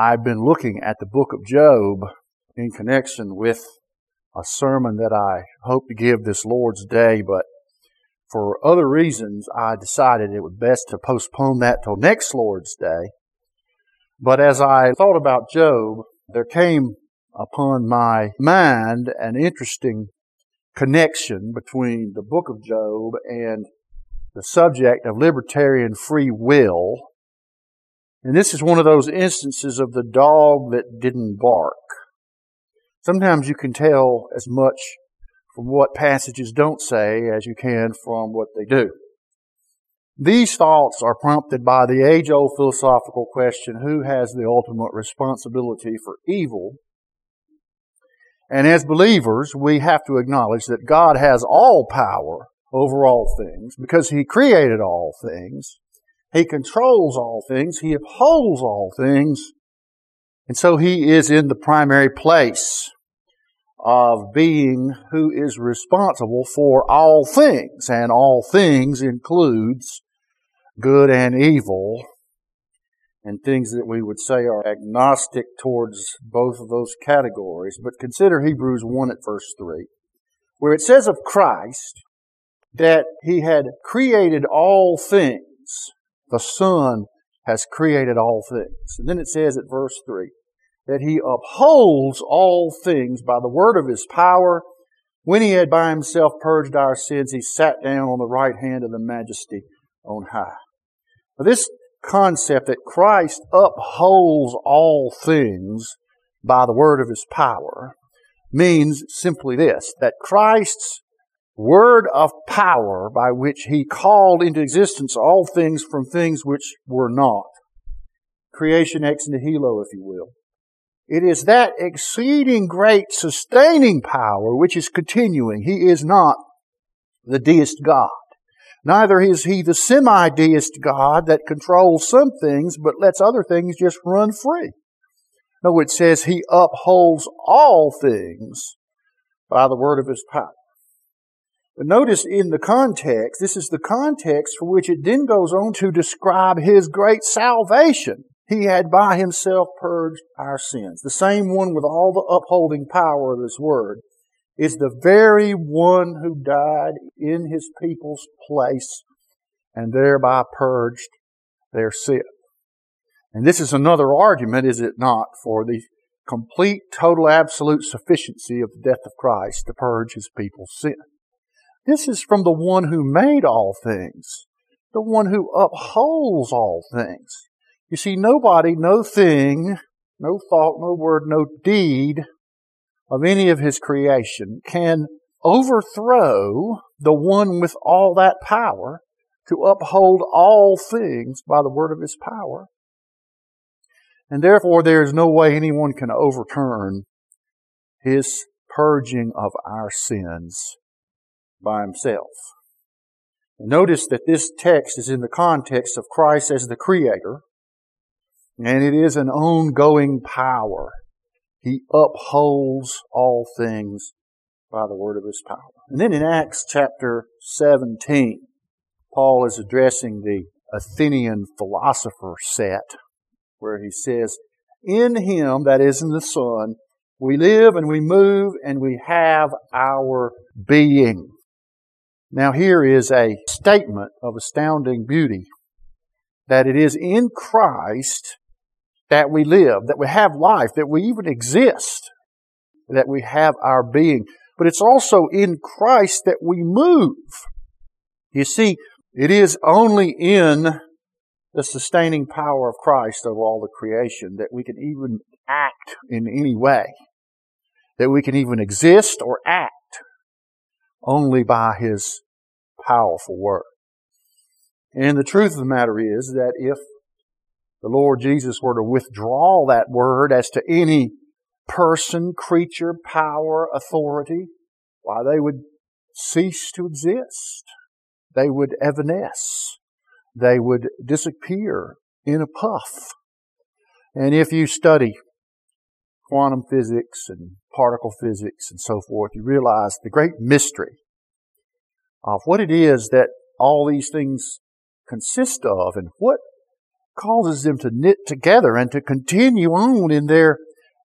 I've been looking at the book of Job in connection with a sermon that I hope to give this Lord's Day, but for other reasons, I decided it would best to postpone that till next Lord's Day. But as I thought about Job, there came upon my mind an interesting connection between the book of Job and the subject of libertarian free will. And this is one of those instances of the dog that didn't bark. Sometimes you can tell as much from what passages don't say as you can from what they do. These thoughts are prompted by the age old philosophical question who has the ultimate responsibility for evil? And as believers, we have to acknowledge that God has all power over all things because He created all things. He controls all things. He upholds all things. And so He is in the primary place of being who is responsible for all things. And all things includes good and evil and things that we would say are agnostic towards both of those categories. But consider Hebrews 1 at verse 3, where it says of Christ that he had created all things. The Son has created all things. And then it says at verse 3 that he upholds all things by the word of his power. When he had by himself purged our sins, he sat down on the right hand of the majesty on high. Now, this concept that Christ upholds all things by the word of his power means simply this, that Christ's word of power by which he called into existence all things from things which were not. Creation ex nihilo, if you will. It is that exceeding great sustaining power which is continuing. He is not the deist God. Neither is he the semi-deist God that controls some things but lets other things just run free. No, it says he upholds all things by the word of his power. Notice in the context, this is the context for which it then goes on to describe his great salvation. He had by himself purged our sins. The same one with all the upholding power of his word is the very one who died in his people's place and thereby purged their sin. And this is another argument, is it not, for the complete, total, absolute sufficiency of the death of Christ to purge his people's sin. This is from the one who made all things, the one who upholds all things. You see, nobody, no thing, no thought, no word, no deed of any of his creation can overthrow the one with all that power to uphold all things by the word of his power. And therefore, there is no way anyone can overturn his purging of our sins by himself. Notice that this text is in the context of Christ as the Creator, and it is an ongoing power. He upholds all things by the word of his power. And then in Acts chapter 17, Paul is addressing the Athenian philosopher set, where he says, In him, that is in the Son, we live and we move and we have our being. Now, here is a statement of astounding beauty that it is in Christ that we live, that we have life, that we even exist, that we have our being. But it's also in Christ that we move. You see, it is only in the sustaining power of Christ over all the creation that we can even act in any way, that we can even exist or act only by His powerful word. And the truth of the matter is that if the Lord Jesus were to withdraw that word as to any person, creature, power, authority, why they would cease to exist. They would evanesce. They would disappear in a puff. And if you study quantum physics and particle physics and so forth, you realize the great mystery of what it is that all these things consist of and what causes them to knit together and to continue on in their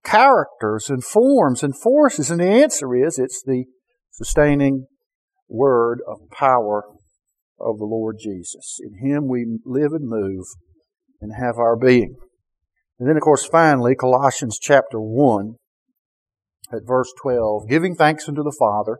characters and forms and forces? And the answer is it's the sustaining word of power of the Lord Jesus. In Him we live and move and have our being. And then, of course, finally, Colossians chapter 1 at verse 12, giving thanks unto the Father,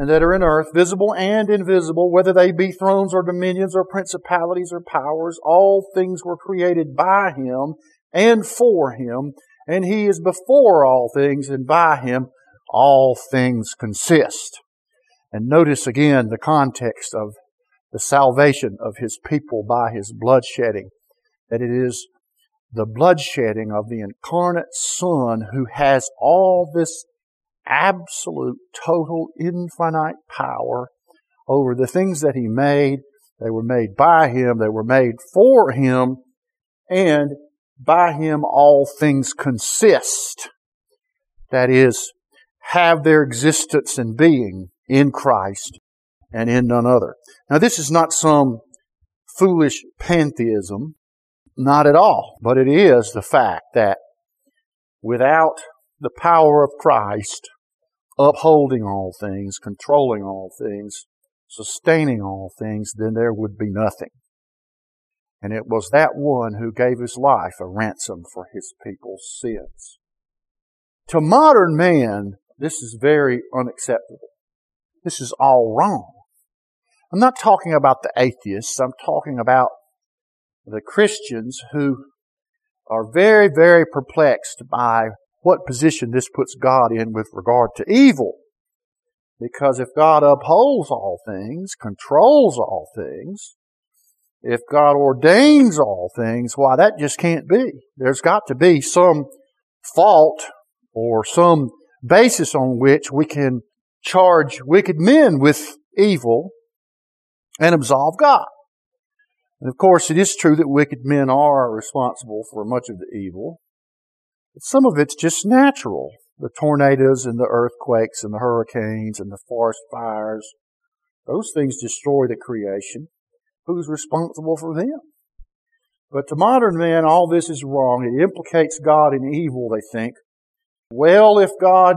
and that are in earth, visible and invisible, whether they be thrones or dominions or principalities or powers. All things were created by him and for him, and he is before all things, and by him all things consist. And notice again the context of the salvation of his people by his bloodshedding, that it is the bloodshedding of the incarnate Son who has all this absolute, total, infinite power over the things that he made. They were made by him, they were made for him, and by him all things consist. That is, have their existence and being in Christ and in none other. Now, this is not some foolish pantheism, not at all, but it is the fact that without the power of Christ upholding all things, controlling all things, sustaining all things, then there would be nothing. And it was that one who gave his life a ransom for his people's sins. To modern man, this is very unacceptable. This is all wrong. I'm not talking about the atheists. I'm talking about the Christians who are very, very perplexed by what position this puts God in with regard to evil. Because if God upholds all things, controls all things, if God ordains all things, why that just can't be. There's got to be some fault or some basis on which we can charge wicked men with evil and absolve God. And of course, it is true that wicked men are responsible for much of the evil. Some of it's just natural. The tornadoes and the earthquakes and the hurricanes and the forest fires. Those things destroy the creation. Who's responsible for them? But to modern men, all this is wrong. It implicates God in evil, they think. Well, if God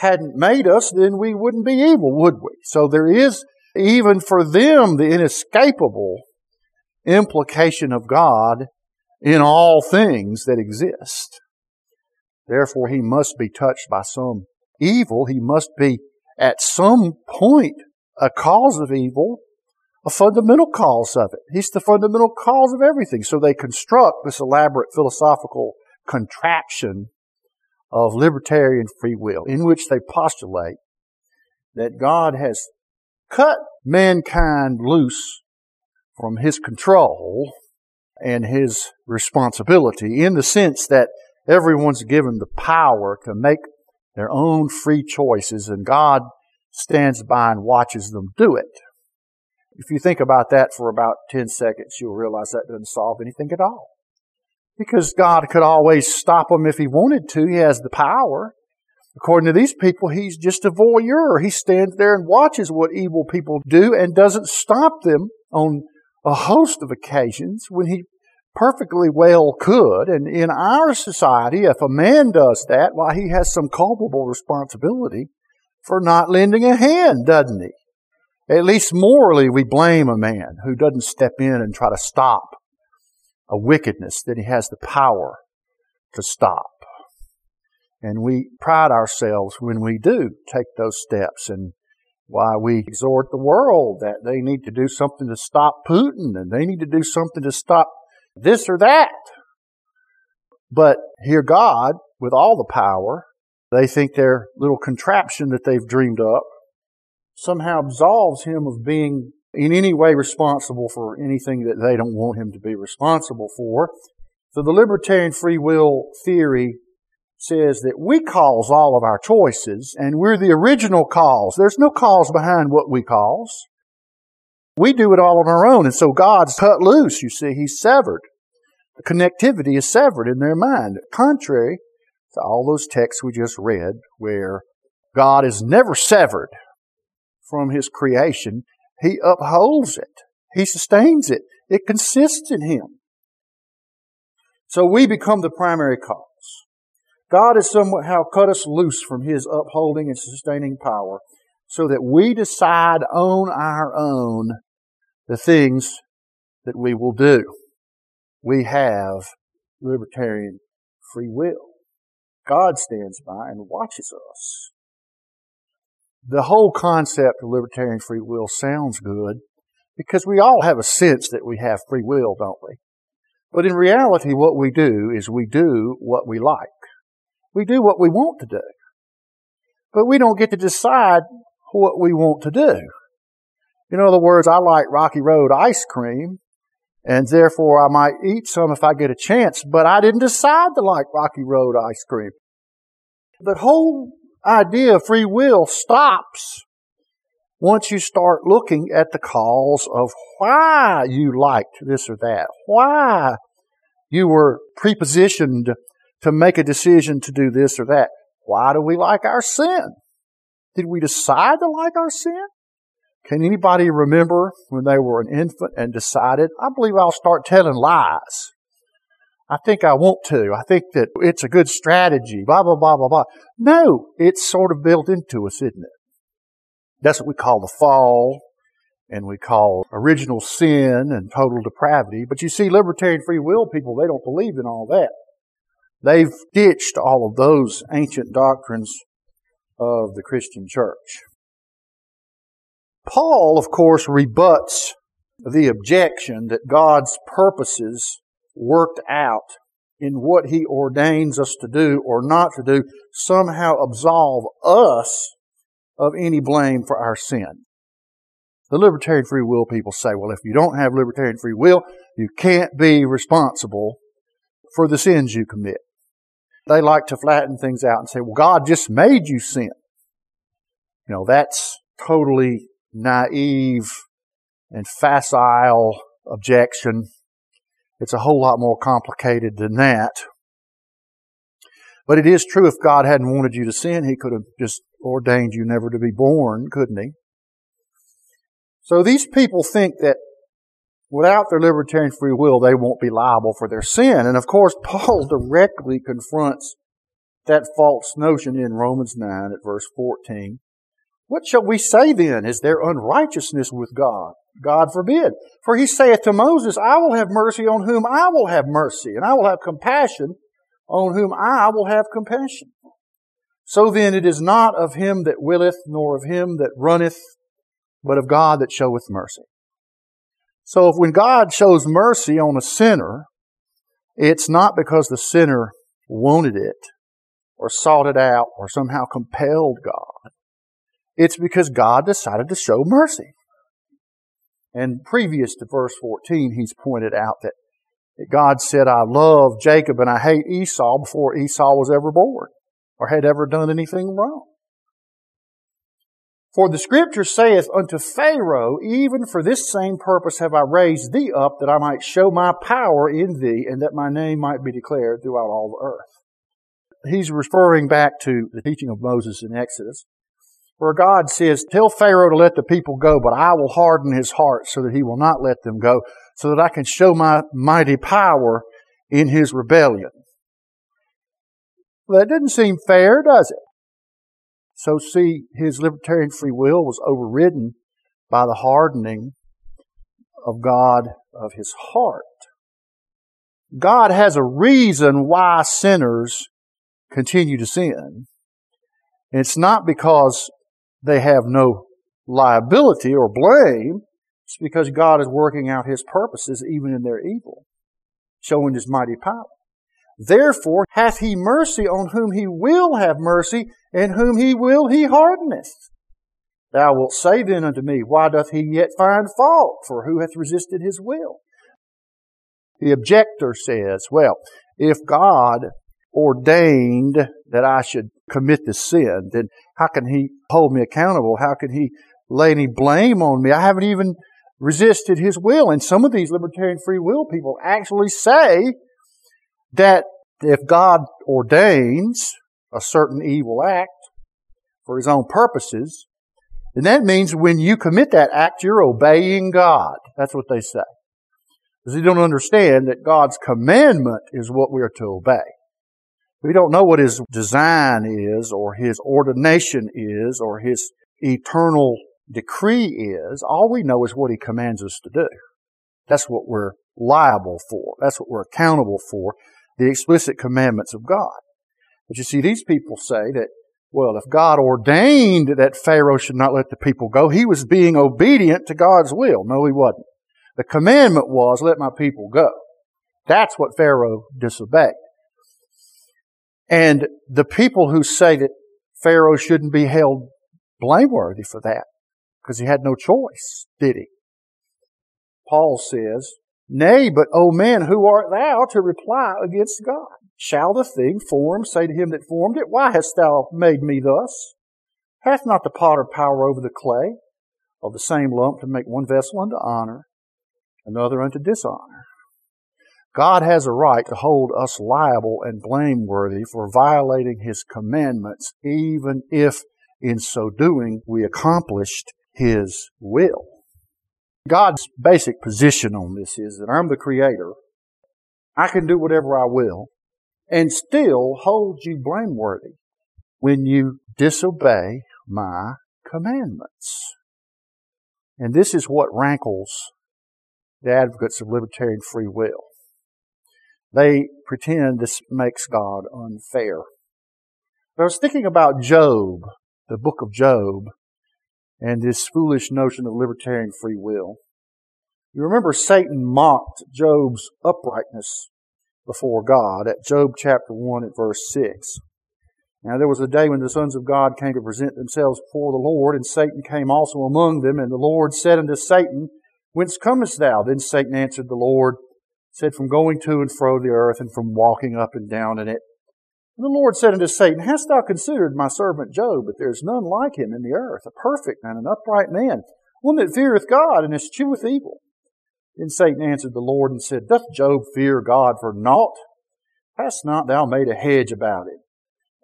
hadn't made us, then we wouldn't be evil, would we? So there is, even for them, the inescapable implication of God in all things that exist. Therefore, he must be touched by some evil. He must be at some point a cause of evil, a fundamental cause of it. He's the fundamental cause of everything. So they construct this elaborate philosophical contraption of libertarian free will, in which they postulate that God has cut mankind loose from his control and his responsibility in the sense that everyone's given the power to make their own free choices and God stands by and watches them do it. If you think about that for about 10 seconds, you'll realize that doesn't solve anything at all. Because God could always stop them if He wanted to. He has the power. According to these people, He's just a voyeur. He stands there and watches what evil people do and doesn't stop them on a host of occasions when He perfectly well could. And in our society, if a man does that, why, he has some culpable responsibility for not lending a hand, doesn't he? At least morally, we blame a man who doesn't step in and try to stop a wickedness that he has the power to stop. And we pride ourselves when we do take those steps and why we exhort the world that they need to do something to stop Putin and they need to do something to stop this or that. But here God, with all the power, they think their little contraption that they've dreamed up somehow absolves him of being in any way responsible for anything that they don't want him to be responsible for. So the libertarian free will theory says that we cause all of our choices and we're the original cause. There's no cause behind what we cause. We do it all on our own. And so God's cut loose, you see, He's severed. The connectivity is severed in their mind, contrary to all those texts we just read where God is never severed from His creation. He upholds it. He sustains it. It consists in Him. So we become the primary cause. God has somehow cut us loose from His upholding and sustaining power so that we decide on our own the things that we will do. We have libertarian free will. God stands by and watches us. The whole concept of libertarian free will sounds good because we all have a sense that we have free will, don't we? But in reality, what we do is we do what we like. We do what we want to do. But we don't get to decide what we want to do. In other words, I like Rocky Road ice cream, and therefore I might eat some if I get a chance, but I didn't decide to like Rocky Road ice cream. The whole idea of free will stops once you start looking at the cause of why you liked this or that, why you were prepositioned to make a decision to do this or that. Why do we like our sin? Did we decide to like our sin? Can anybody remember when they were an infant and decided, I believe I'll start telling lies? I think I want to. I think that it's a good strategy, blah, blah, blah, blah, blah. No, it's sort of built into us, isn't it? That's what we call the fall and we call original sin and total depravity. But you see, libertarian free will people, they don't believe in all that. They've ditched all of those ancient doctrines of the Christian church. Paul, of course, rebuts the objection that God's purposes worked out in what he ordains us to do or not to do somehow absolve us of any blame for our sin. The libertarian free will people say, well, if you don't have libertarian free will, you can't be responsible for the sins you commit. They like to flatten things out and say, well, God just made you sin. You know, that's totally naive and facile objection. It's a whole lot more complicated than that. But it is true if God hadn't wanted you to sin, He could have just ordained you never to be born, couldn't He? So these people think that without their libertarian free will, they won't be liable for their sin. And of course, Paul directly confronts that false notion in Romans 9 at verse 14. What shall we say then? Is there unrighteousness with God? God forbid. For he saith to Moses, I will have mercy on whom I will have mercy, and I will have compassion on whom I will have compassion. So then it is not of him that willeth, nor of him that runneth, but of God that showeth mercy. So if when God shows mercy on a sinner, it's not because the sinner wanted it, or sought it out, or somehow compelled God. It's because God decided to show mercy. And previous to verse 14, he's pointed out that God said, I love Jacob and I hate Esau before Esau was ever born or had ever done anything wrong. For the scripture saith unto Pharaoh, even for this same purpose have I raised thee up, that I might show my power in thee, and that my name might be declared throughout all the earth. He's referring back to the teaching of Moses in Exodus where God says, Tell Pharaoh to let the people go, but I will harden his heart so that he will not let them go, so that I can show my mighty power in his rebellion. Well, that doesn't seem fair, does it? So, see, his libertarian free will was overridden by the hardening of God of his heart. God has a reason why sinners continue to sin. It's not because they have no liability or blame. It's because God is working out His purposes even in their evil, showing His mighty power. Therefore hath He mercy on whom He will have mercy, and whom He will He hardeneth. Thou wilt say then unto me, Why doth He yet find fault? For who hath resisted His will? The objector says, well, if God ordained that I should commit this sin, then how can He hold me accountable? How can He lay any blame on me? I haven't even resisted His will. And some of these libertarian free will people actually say that if God ordains a certain evil act for His own purposes, then that means when you commit that act, you're obeying God. That's what they say. Because they don't understand that God's commandment is what we are to obey. We don't know what His design is, or His ordination is, or His eternal decree is. All we know is what He commands us to do. That's what we're liable for. That's what we're accountable for. The explicit commandments of God. But you see, these people say that well, if God ordained that Pharaoh should not let the people go, he was being obedient to God's will. No, he wasn't. The commandment was, let my people go. That's what Pharaoh disobeyed. And the people who say that Pharaoh shouldn't be held blameworthy for that, because he had no choice, did he? Paul says, Nay, but, O man, who art thou to reply against God? Shall the thing formed say to him that formed it, Why hast thou made me thus? Hath not the potter power over the clay of the same lump to make one vessel unto honor, another unto dishonor? God has a right to hold us liable and blameworthy for violating His commandments, even if in so doing we accomplished His will. God's basic position on this is that I'm the Creator. I can do whatever I will and still hold you blameworthy when you disobey my commandments. And this is what rankles the advocates of libertarian free will. They pretend this makes God unfair. But I was thinking about Job, the book of Job, and this foolish notion of libertarian free will. You remember Satan mocked Job's uprightness before God at Job chapter 1 at verse 6. Now there was a day when the sons of God came to present themselves before the Lord, and Satan came also among them, and the Lord said unto Satan, Whence comest thou? Then Satan answered the Lord, said, From going to and fro the earth, and from walking up and down in it. The Lord said unto Satan, Hast thou considered my servant Job, that there is none like him in the earth, a perfect and an upright man, one that feareth God and escheweth evil? Then Satan answered the Lord and said, Doth Job fear God for naught? Hast not thou made a hedge about him,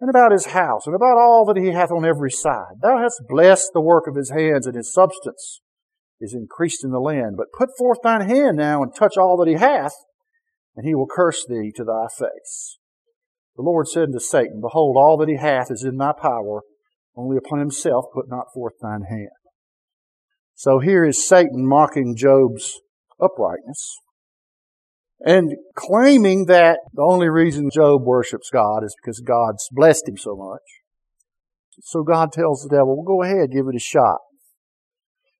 and about his house, and about all that he hath on every side? Thou hast blessed the work of his hands, and his substance is increased in the land. But put forth thine hand now, and touch all that he hath, and he will curse thee to thy face. The Lord said unto Satan, Behold, all that he hath is in thy power, only upon himself put not forth thine hand. So here is Satan mocking Job's uprightness and claiming that the only reason Job worships God is because God's blessed him so much. So God tells the devil, well, go ahead, give it a shot.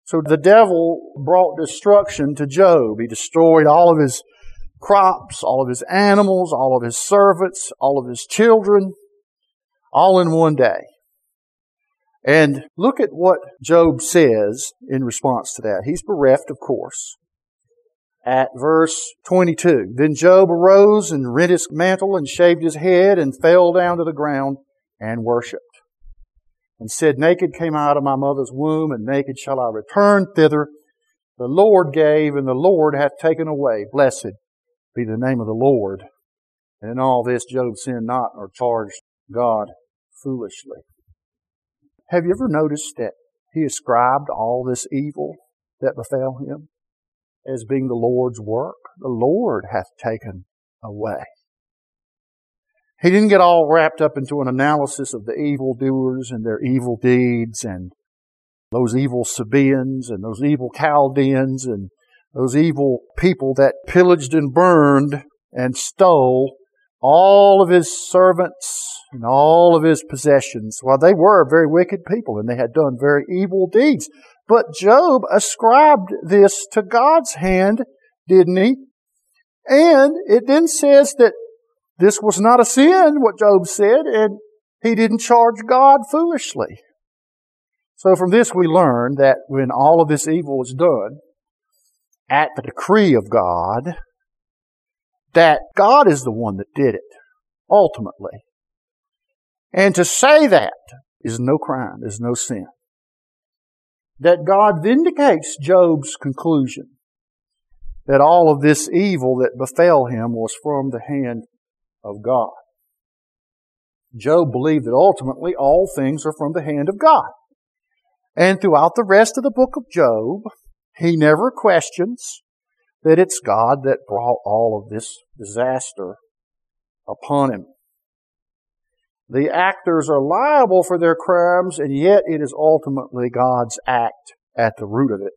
So the devil brought destruction to Job. He destroyed all of his crops, all of his animals, all of his servants, all of his children, all in one day. And look at what Job says in response to that. He's bereft, of course at verse 22. Then Job arose and rent his mantle and shaved his head and fell down to the ground and worshipped. And said, Naked came I out of my mother's womb and naked shall I return thither. The Lord gave and the Lord hath taken away. Blessed be the name of the Lord. And in all this Job sinned not or charged God foolishly. Have you ever noticed that he ascribed all this evil that befell him? as being the Lord's work. The Lord hath taken away. He didn't get all wrapped up into an analysis of the evildoers and their evil deeds and those evil Sabaeans and those evil Chaldeans and those evil people that pillaged and burned and stole all of his servants and all of his possessions. Well, they were very wicked people and they had done very evil deeds. But Job ascribed this to God's hand, didn't he? And it then says that this was not a sin, what Job said, and he didn't charge God foolishly. So from this we learn that when all of this evil was done, at the decree of God, that God is the one that did it, ultimately. And to say that is no crime, is no sin. That God vindicates Job's conclusion that all of this evil that befell him was from the hand of God. Job believed that ultimately all things are from the hand of God. And throughout the rest of the book of Job, he never questions that it's God that brought all of this disaster upon him. The actors are liable for their crimes, and yet it is ultimately God's act at the root of it.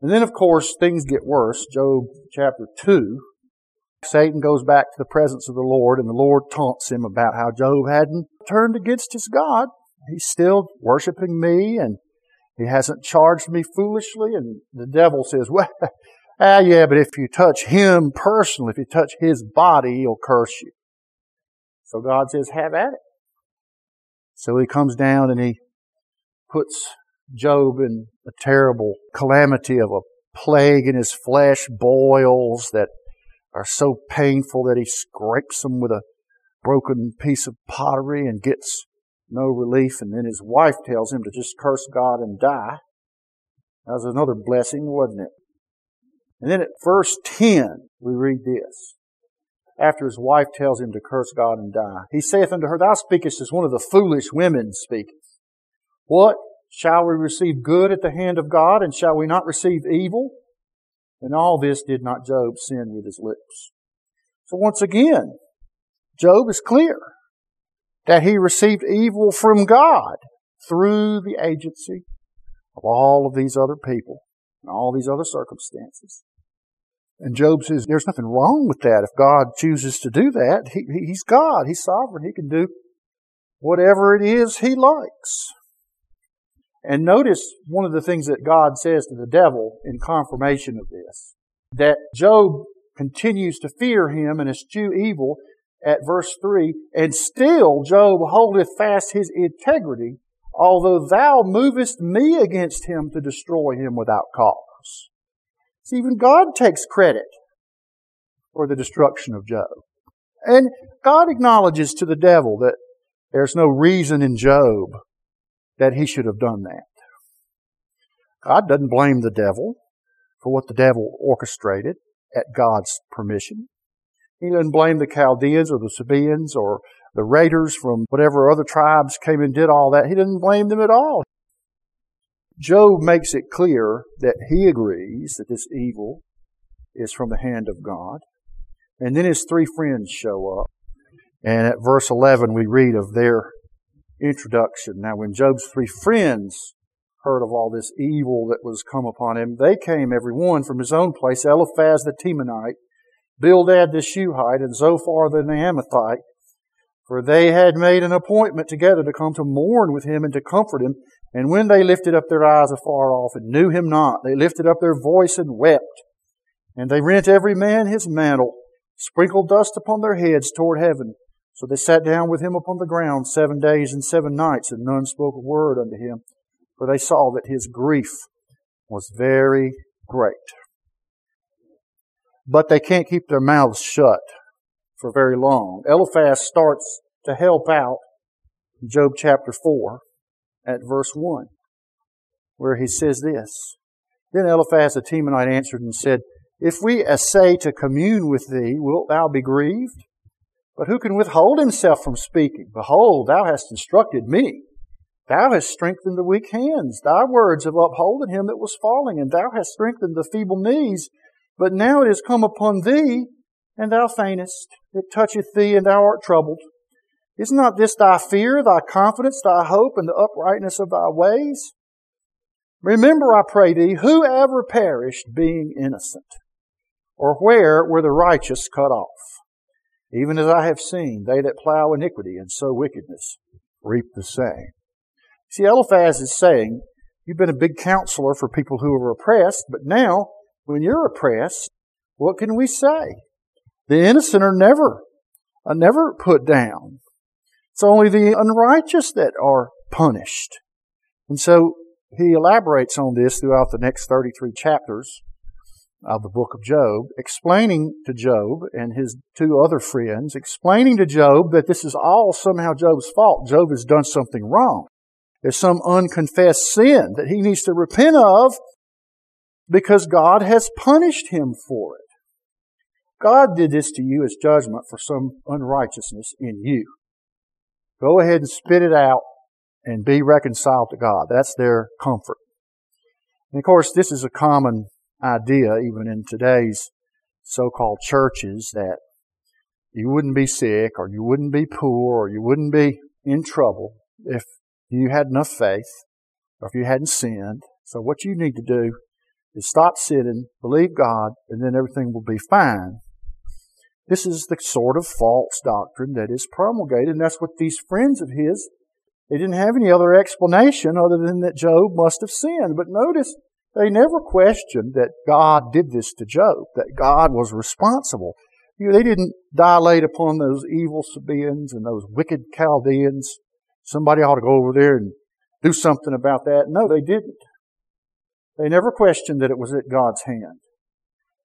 And then, of course, things get worse. Job chapter 2. Satan goes back to the presence of the Lord, and the Lord taunts him about how Job hadn't turned against his God. He's still worshiping me, and he hasn't charged me foolishly. And the devil says, Well, ah, yeah, but if you touch him personally, if you touch his body, he'll curse you. So God says, Have at it. So he comes down and he puts Job in a terrible calamity of a plague in his flesh, boils that are so painful that he scrapes them with a broken piece of pottery and gets no relief. And then his wife tells him to just curse God and die. That was another blessing, wasn't it? And then at verse 10, we read this. After his wife tells him to curse God and die, he saith unto her, Thou speakest as one of the foolish women speaketh. What? Shall we receive good at the hand of God, and shall we not receive evil? And all this did not Job sin with his lips. So once again, Job is clear that he received evil from God through the agency of all of these other people and all these other circumstances. And Job says there's nothing wrong with that. If God chooses to do that, he, he's God. He's sovereign. He can do whatever it is he likes. And notice one of the things that God says to the devil in confirmation of this, that Job continues to fear him and eschew evil at verse 3, and still Job holdeth fast his integrity, although thou movest me against him to destroy him without cause. See, even God takes credit for the destruction of Job. And God acknowledges to the devil that there's no reason in Job that he should have done that. God doesn't blame the devil for what the devil orchestrated at God's permission. He didn't blame the Chaldeans or the Sabaeans or the raiders from whatever other tribes came and did all that. He didn't blame them at all. Job makes it clear that he agrees that this evil is from the hand of God. And then his three friends show up. And at verse 11, we read of their introduction. Now, when Job's three friends heard of all this evil that was come upon him, they came every one from his own place, Eliphaz the Temanite, Bildad the Shuhite, and Zophar the Naamathite, for they had made an appointment together to come to mourn with him and to comfort him. And when they lifted up their eyes afar off and knew him not, they lifted up their voice and wept. And they rent every man his mantle, sprinkled dust upon their heads toward heaven, so they sat down with him upon the ground seven days and seven nights, and none spoke a word unto him, for they saw that his grief was very great. But they can't keep their mouths shut for very long. Eliphaz starts to help out Job chapter 4 at verse 1, where he says this. Then Eliphaz the Temanite answered and said, If we essay to commune with thee, wilt thou be grieved? But who can withhold himself from speaking? Behold, thou hast instructed me. Thou hast strengthened the weak hands. Thy words have upholden him that was falling, and thou hast strengthened the feeble knees. But now it is come upon thee, and thou faintest. It toucheth thee, and thou art troubled. Is not this thy fear, thy confidence, thy hope, and the uprightness of thy ways? Remember, I pray thee, who ever perished being innocent? Or where were the righteous cut off? Even as I have seen, they that plow iniquity and sow wickedness reap the same. See, Eliphaz is saying, you've been a big counselor for people who are oppressed, but now, when you're oppressed, what can we say? The innocent are never, are never put down. It's only the unrighteous that are punished. And so he elaborates on this throughout the next 33 chapters. of the book of Job, explaining to Job and his two other friends, explaining to Job that this is all somehow Job's fault. Job has done something wrong. There's some unconfessed sin that he needs to repent of because God has punished him for it. God did this to you as judgment for some unrighteousness in you. Go ahead and spit it out and be reconciled to God. That's their comfort. And of course, this is a common idea even in today's so-called churches that you wouldn't be sick or you wouldn't be poor or you wouldn't be in trouble if you had enough faith or if you hadn't sinned. So what you need to do is stop sitting, believe God, and then everything will be fine. This is the sort of false doctrine that is promulgated, and that's what these friends of his, they didn't have any other explanation other than that Job must have sinned. But notice, they never questioned that God did this to Job, that God was responsible. You know, they didn't dilate upon those evil Sabaeans and those wicked Chaldeans. Somebody ought to go over there and do something about that. No, they didn't. They never questioned that it was at God's hand.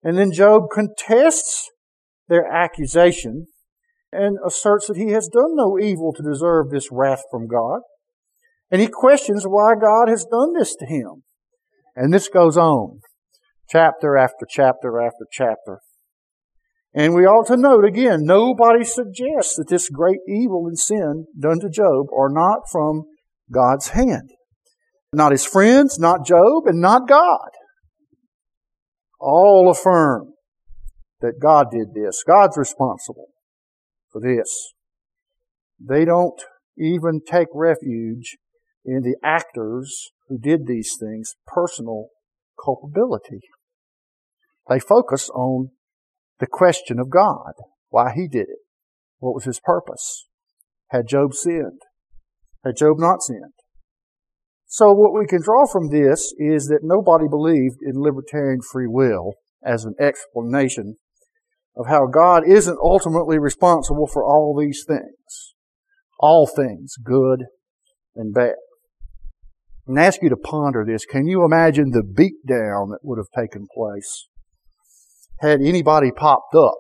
And then Job contests their accusation and asserts that he has done no evil to deserve this wrath from God. And he questions why God has done this to him. And this goes on, chapter after chapter after chapter. And we ought to note again, nobody suggests that this great evil and sin done to Job are not from God's hand. Not his friends, not Job, and not God. All affirm that God did this. God's responsible for this. They don't even take refuge in the actors who did these things' personal culpability. They focus on the question of God, why he did it. What was his purpose? Had Job sinned? Had Job not sinned? So what we can draw from this is that nobody believed in libertarian free will as an explanation of how God isn't ultimately responsible for all these things. All things, good and bad. And ask you to ponder this. Can you imagine the beatdown that would have taken place had anybody popped up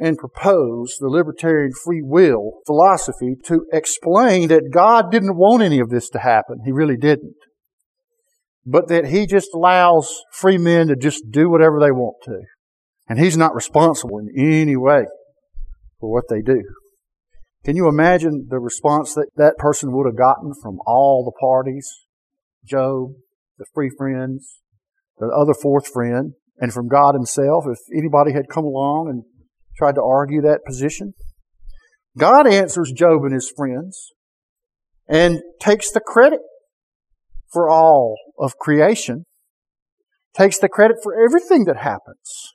and propose the libertarian free will philosophy to explain that God didn't want any of this to happen. He really didn't. But that He just allows free men to just do whatever they want to. And He's not responsible in any way for what they do. Can you imagine the response that that person would have gotten from all the parties? Job, the free friends, the other fourth friend, and from God Himself if anybody had come along and tried to argue that position. God answers Job and his friends and takes the credit for all of creation, takes the credit for everything that happens.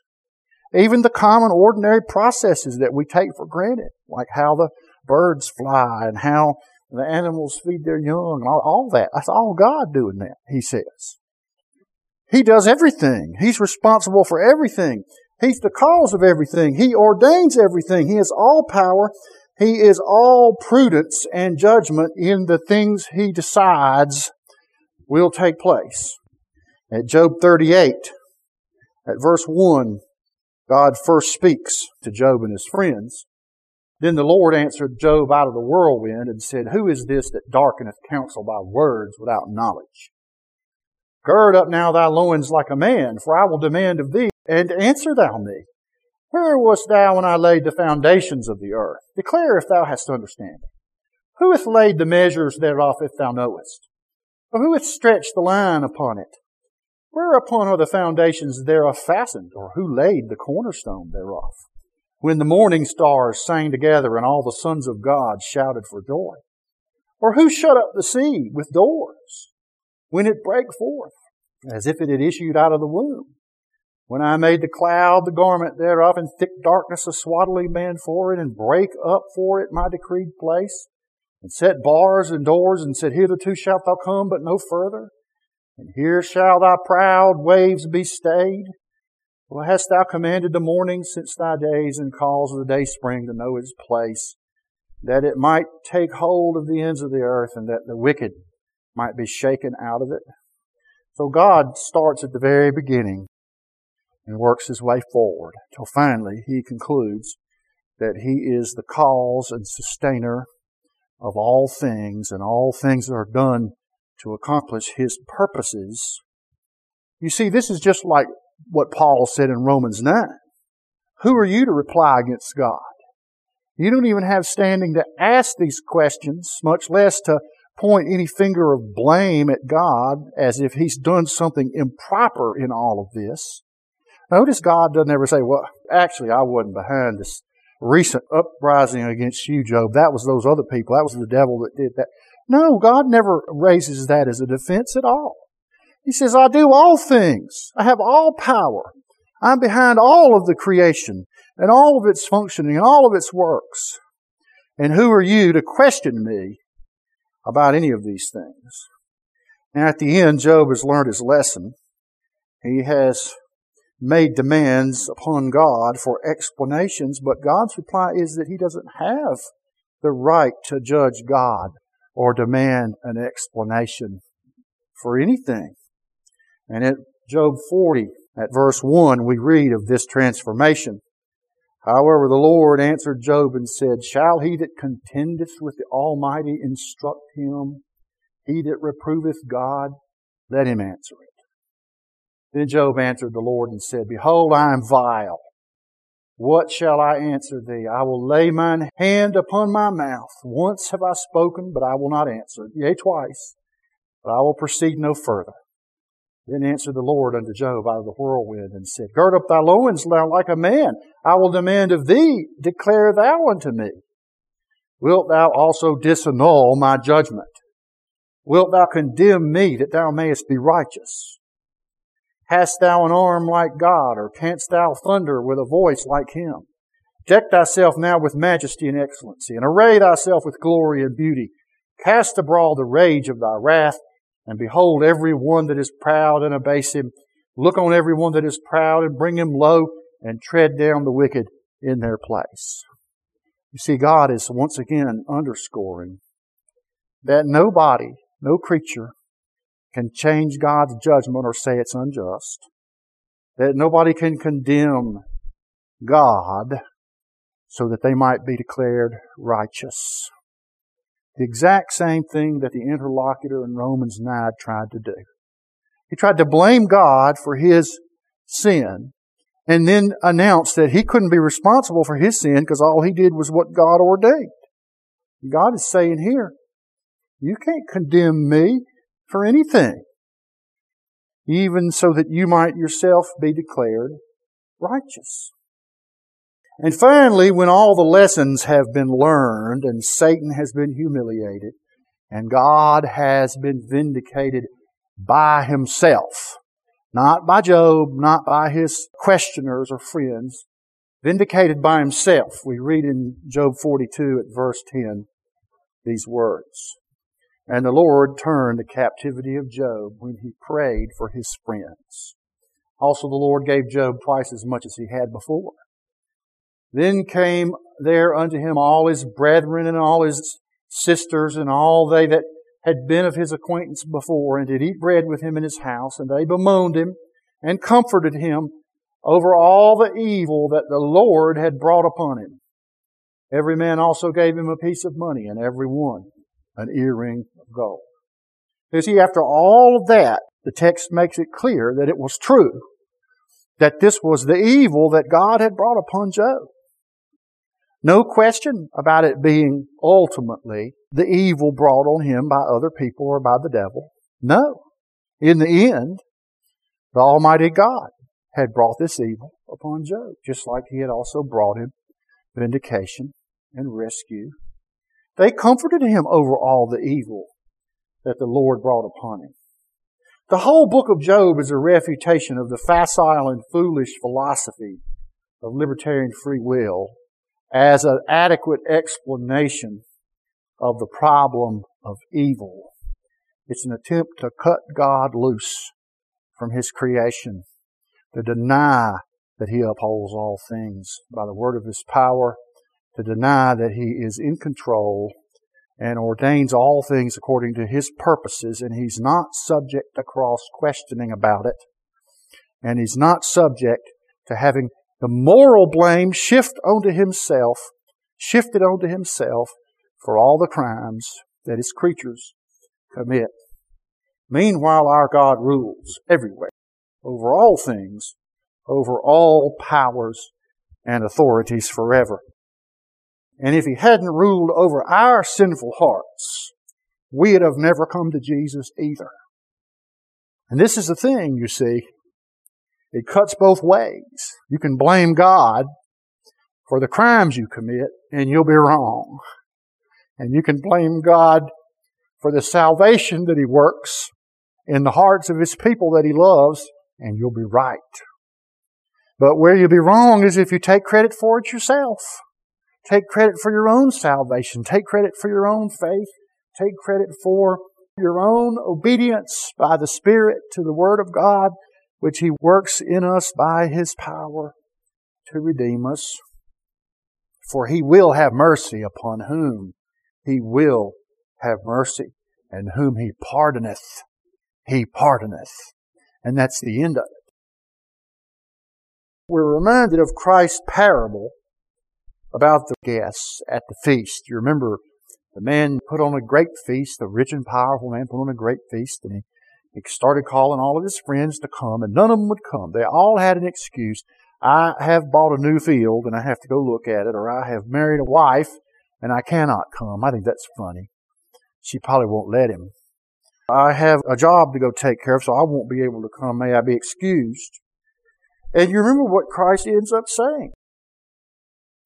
Even the common ordinary processes that we take for granted, like how the birds fly and how the animals feed their young, all, all that. That's all God doing that, he says. He does everything. He's responsible for everything. He's the cause of everything. He ordains everything. He has all power. He is all prudence and judgment in the things he decides will take place. At Job 38, at verse 1, God first speaks to Job and his friends. Then the Lord answered Job out of the whirlwind and said, Who is this that darkeneth counsel by words without knowledge? Gird up now thy loins like a man, for I will demand of thee, and answer thou me. Where wast thou when I laid the foundations of the earth? Declare if thou hast understanding. Who hath laid the measures thereof if thou knowest? Or who hath stretched the line upon it? Whereupon are the foundations thereof fastened, or who laid the cornerstone thereof? When the morning stars sang together and all the sons of God shouted for joy? Or who shut up the sea with doors? when it brake forth, as if it had issued out of the womb. When I made the cloud the garment thereof, and thick darkness a swaddling band for it, and break up for it my decreed place, and set bars and doors, and said, Hitherto shalt thou come, but no further, and here shall thy proud waves be stayed. Well, hast thou commanded the morning since thy days, and caused the day spring to know its place, that it might take hold of the ends of the earth, and that the wicked might be shaken out of it. So God starts at the very beginning and works his way forward till finally he concludes that he is the cause and sustainer of all things and all things that are done to accomplish his purposes. You see, this is just like what Paul said in Romans 9. Who are you to reply against God? You don't even have standing to ask these questions, much less to point any finger of blame at God as if He's done something improper in all of this. Notice God doesn't ever say, well, actually, I wasn't behind this recent uprising against you, Job. That was those other people. That was the devil that did that. No, God never raises that as a defense at all. He says, I do all things. I have all power. I'm behind all of the creation and all of its functioning and all of its works. And who are you to question me about any of these things? Now at the end, Job has learned his lesson. He has made demands upon God for explanations, but God's reply is that he doesn't have the right to judge God or demand an explanation for anything. And at Job 40, at verse 1, we read of this transformation. However, the Lord answered Job and said, Shall he that contendeth with the Almighty instruct him? He that reproveth God, let him answer it. Then Job answered the Lord and said, Behold, I am vile. What shall I answer thee? I will lay mine hand upon my mouth. Once have I spoken, but I will not answer. Yea, twice, but I will proceed no further. Then answered the Lord unto Job out of the whirlwind and said, Gird up thy loins like a man. I will demand of thee, declare thou unto me. Wilt thou also disannul my judgment? Wilt thou condemn me that thou mayest be righteous? Hast thou an arm like God, or canst thou thunder with a voice like him? Deck thyself now with majesty and excellency, and array thyself with glory and beauty. Cast abroad the rage of thy wrath, and behold every one that is proud and abase him. Look on every one that is proud and bring him low, and tread down the wicked in their place. You see, God is once again underscoring that nobody, no creature, can change God's judgment or say it's unjust. That nobody can condemn God so that they might be declared righteous. The exact same thing that the interlocutor in Romans 9 tried to do. He tried to blame God for his sin and then announced that he couldn't be responsible for his sin because all he did was what God ordained. God is saying here, you can't condemn me for anything, even so that you might yourself be declared righteous. And finally, when all the lessons have been learned and Satan has been humiliated and God has been vindicated by himself, not by Job, not by his questioners or friends, vindicated by himself, we read in Job 42 at verse 10 these words. And the Lord turned the captivity of Job when he prayed for his friends. Also, the Lord gave Job twice as much as he had before. Then came there unto him all his brethren and all his sisters and all they that had been of his acquaintance before and did eat bread with him in his house, and they bemoaned him and comforted him over all the evil that the Lord had brought upon him. Every man also gave him a piece of money, and every one an earring of gold. You see, after all of that, the text makes it clear that it was true, that this was the evil that God had brought upon Job. No question about it being ultimately the evil brought on him by other people or by the devil. No. In the end, the Almighty God had brought this evil upon Job, just like he had also brought him vindication and rescue they comforted him over all the evil that the Lord brought upon him. The whole book of Job is a refutation of the facile and foolish philosophy of libertarian free will as an adequate explanation of the problem of evil. It's an attempt to cut God loose from His creation, to deny that He upholds all things by the word of His power to deny that He is in control and ordains all things according to His purposes, and He's not subject to cross questioning about it, and He's not subject to having the moral blame shift onto himself, shifted onto himself for all the crimes that his creatures commit. Meanwhile, our God rules everywhere, over all things, over all powers and authorities forever. And if he hadn't ruled over our sinful hearts, we'd have never come to Jesus either. And this is the thing, you see. It cuts both ways. You can blame God for the crimes you commit, and you'll be wrong. And you can blame God for the salvation that He works in the hearts of His people that He loves, and you'll be right. But where you'll be wrong is if you take credit for it yourself. Take credit for your own salvation. Take credit for your own faith. Take credit for your own obedience by the Spirit to the Word of God, which He works in us by His power to redeem us. For He will have mercy upon whom He will have mercy, and whom He pardoneth, He pardoneth. And that's the end of it. We're reminded of Christ's parable about the guests at the feast. You remember the man put on a great feast, the rich and powerful man put on a great feast, and he, he started calling all of his friends to come, and none of them would come. They all had an excuse. I have bought a new field and I have to go look at it, or I have married a wife and I cannot come. I think that's funny. She probably won't let him. I have a job to go take care of, so I won't be able to come. May I be excused? And you remember what Christ ends up saying.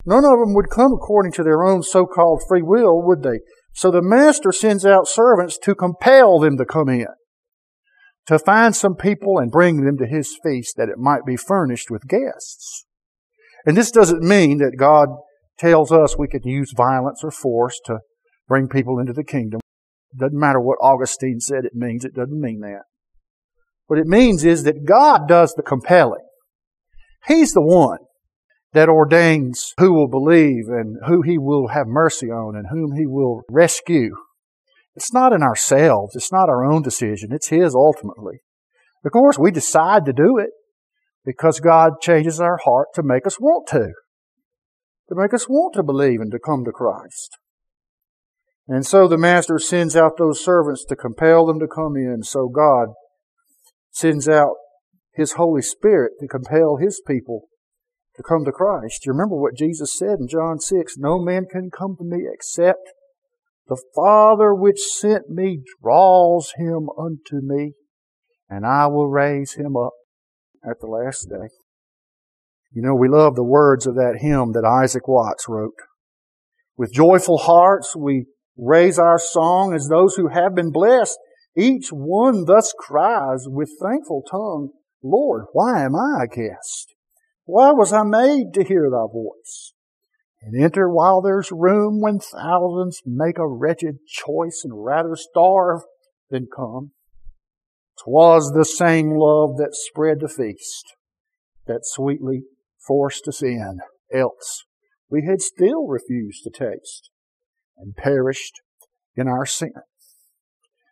None of them would come according to their own so-called free will, would they? So the master sends out servants to compel them to come in, to find some people and bring them to his feast that it might be furnished with guests. And this doesn't mean that God tells us we can use violence or force to bring people into the kingdom. Doesn't matter what Augustine said it means, it doesn't mean that. What it means is that God does the compelling. He's the one that ordains who will believe and who he will have mercy on and whom he will rescue. It's not in ourselves. It's not our own decision. It's his ultimately. Of course, we decide to do it because God changes our heart to make us want to, to make us want to believe and to come to Christ. And so the master sends out those servants to compel them to come in. So God sends out his Holy Spirit to compel his people to come to Christ. You remember what Jesus said in John 6 No man can come to me except the Father which sent me draws him unto me, and I will raise him up at the last day. You know, we love the words of that hymn that Isaac Watts wrote. With joyful hearts, we raise our song as those who have been blessed. Each one thus cries with thankful tongue, Lord, why am I a guest? Why was I made to hear thy voice? And enter while there's room when thousands make a wretched choice and rather starve than come. 'Twas the same love that spread the feast that sweetly forced us in. Else we had still refused to taste and perished in our sin.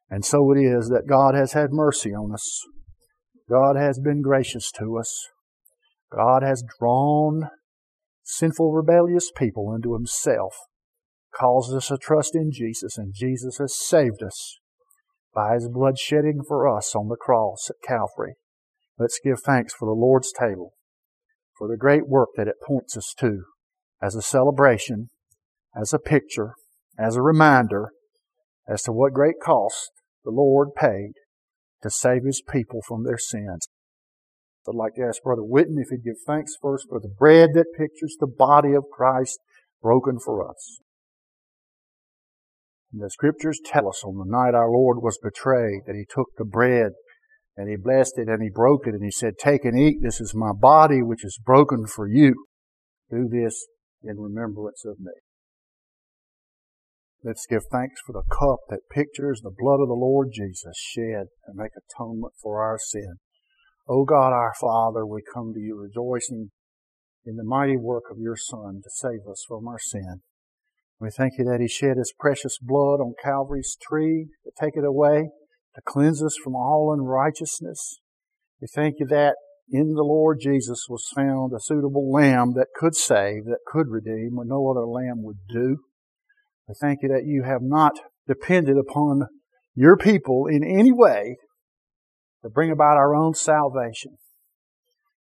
And so it is that God has had mercy on us. God has been gracious to us. God has drawn sinful, rebellious people into Himself, caused us to trust in Jesus, and Jesus has saved us by His blood shedding for us on the cross at Calvary. Let's give thanks for the Lord's table, for the great work that it points us to as a celebration, as a picture, as a reminder as to what great cost the Lord paid to save His people from their sins. I'd like to ask Brother Witten if he'd give thanks first for the bread that pictures the body of Christ broken for us. And the scriptures tell us on the night our Lord was betrayed that he took the bread and he blessed it and he broke it and he said, Take and eat. This is my body which is broken for you. Do this in remembrance of me. Let's give thanks for the cup that pictures the blood of the Lord Jesus shed to make atonement for our sin. O God our Father, we come to you rejoicing in the mighty work of your Son to save us from our sin. We thank you that He shed His precious blood on Calvary's tree to take it away, to cleanse us from all unrighteousness. We thank you that in the Lord Jesus was found a suitable lamb that could save, that could redeem, when no other lamb would do. I thank you that you have not depended upon your people in any way to bring about our own salvation.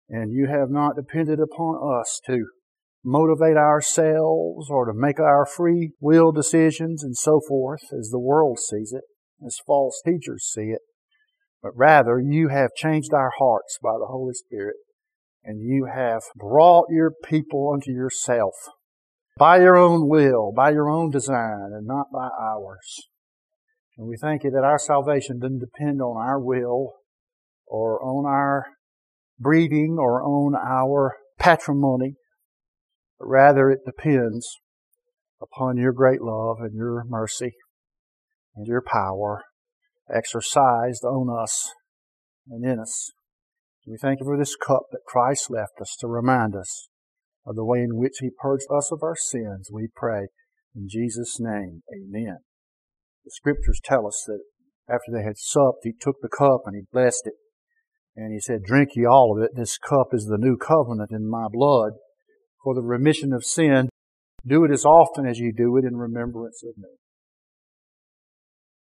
And you have not depended upon us to motivate ourselves or to make our free will decisions and so forth as the world sees it, as false teachers see it. But rather, you have changed our hearts by the Holy Spirit and you have brought your people unto yourself by your own will, by your own design, and not by ours. And we thank you that our salvation doesn't depend on our will or on our breeding or on our patrimony, but rather it depends upon your great love and your mercy and your power exercised on us and in us. We thank you for this cup that Christ left us to remind us of the way in which He purged us of our sins. We pray in Jesus' name. Amen. The scriptures tell us that after they had supped, He took the cup and He blessed it. And He said, Drink ye all of it. This cup is the new covenant in my blood for the remission of sin. Do it as often as you do it in remembrance of me.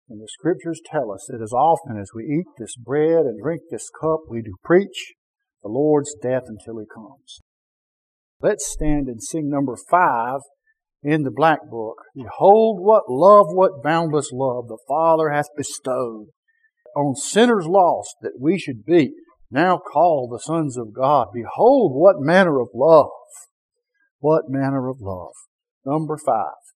And the scriptures tell us that as often as we eat this bread and drink this cup, we do preach the Lord's death until He comes. Let's stand and sing number five in the black book. Behold what love, what boundless love the Father hath bestowed on sinners lost that we should be now called the sons of God. Behold what manner of love. What manner of love. Number five.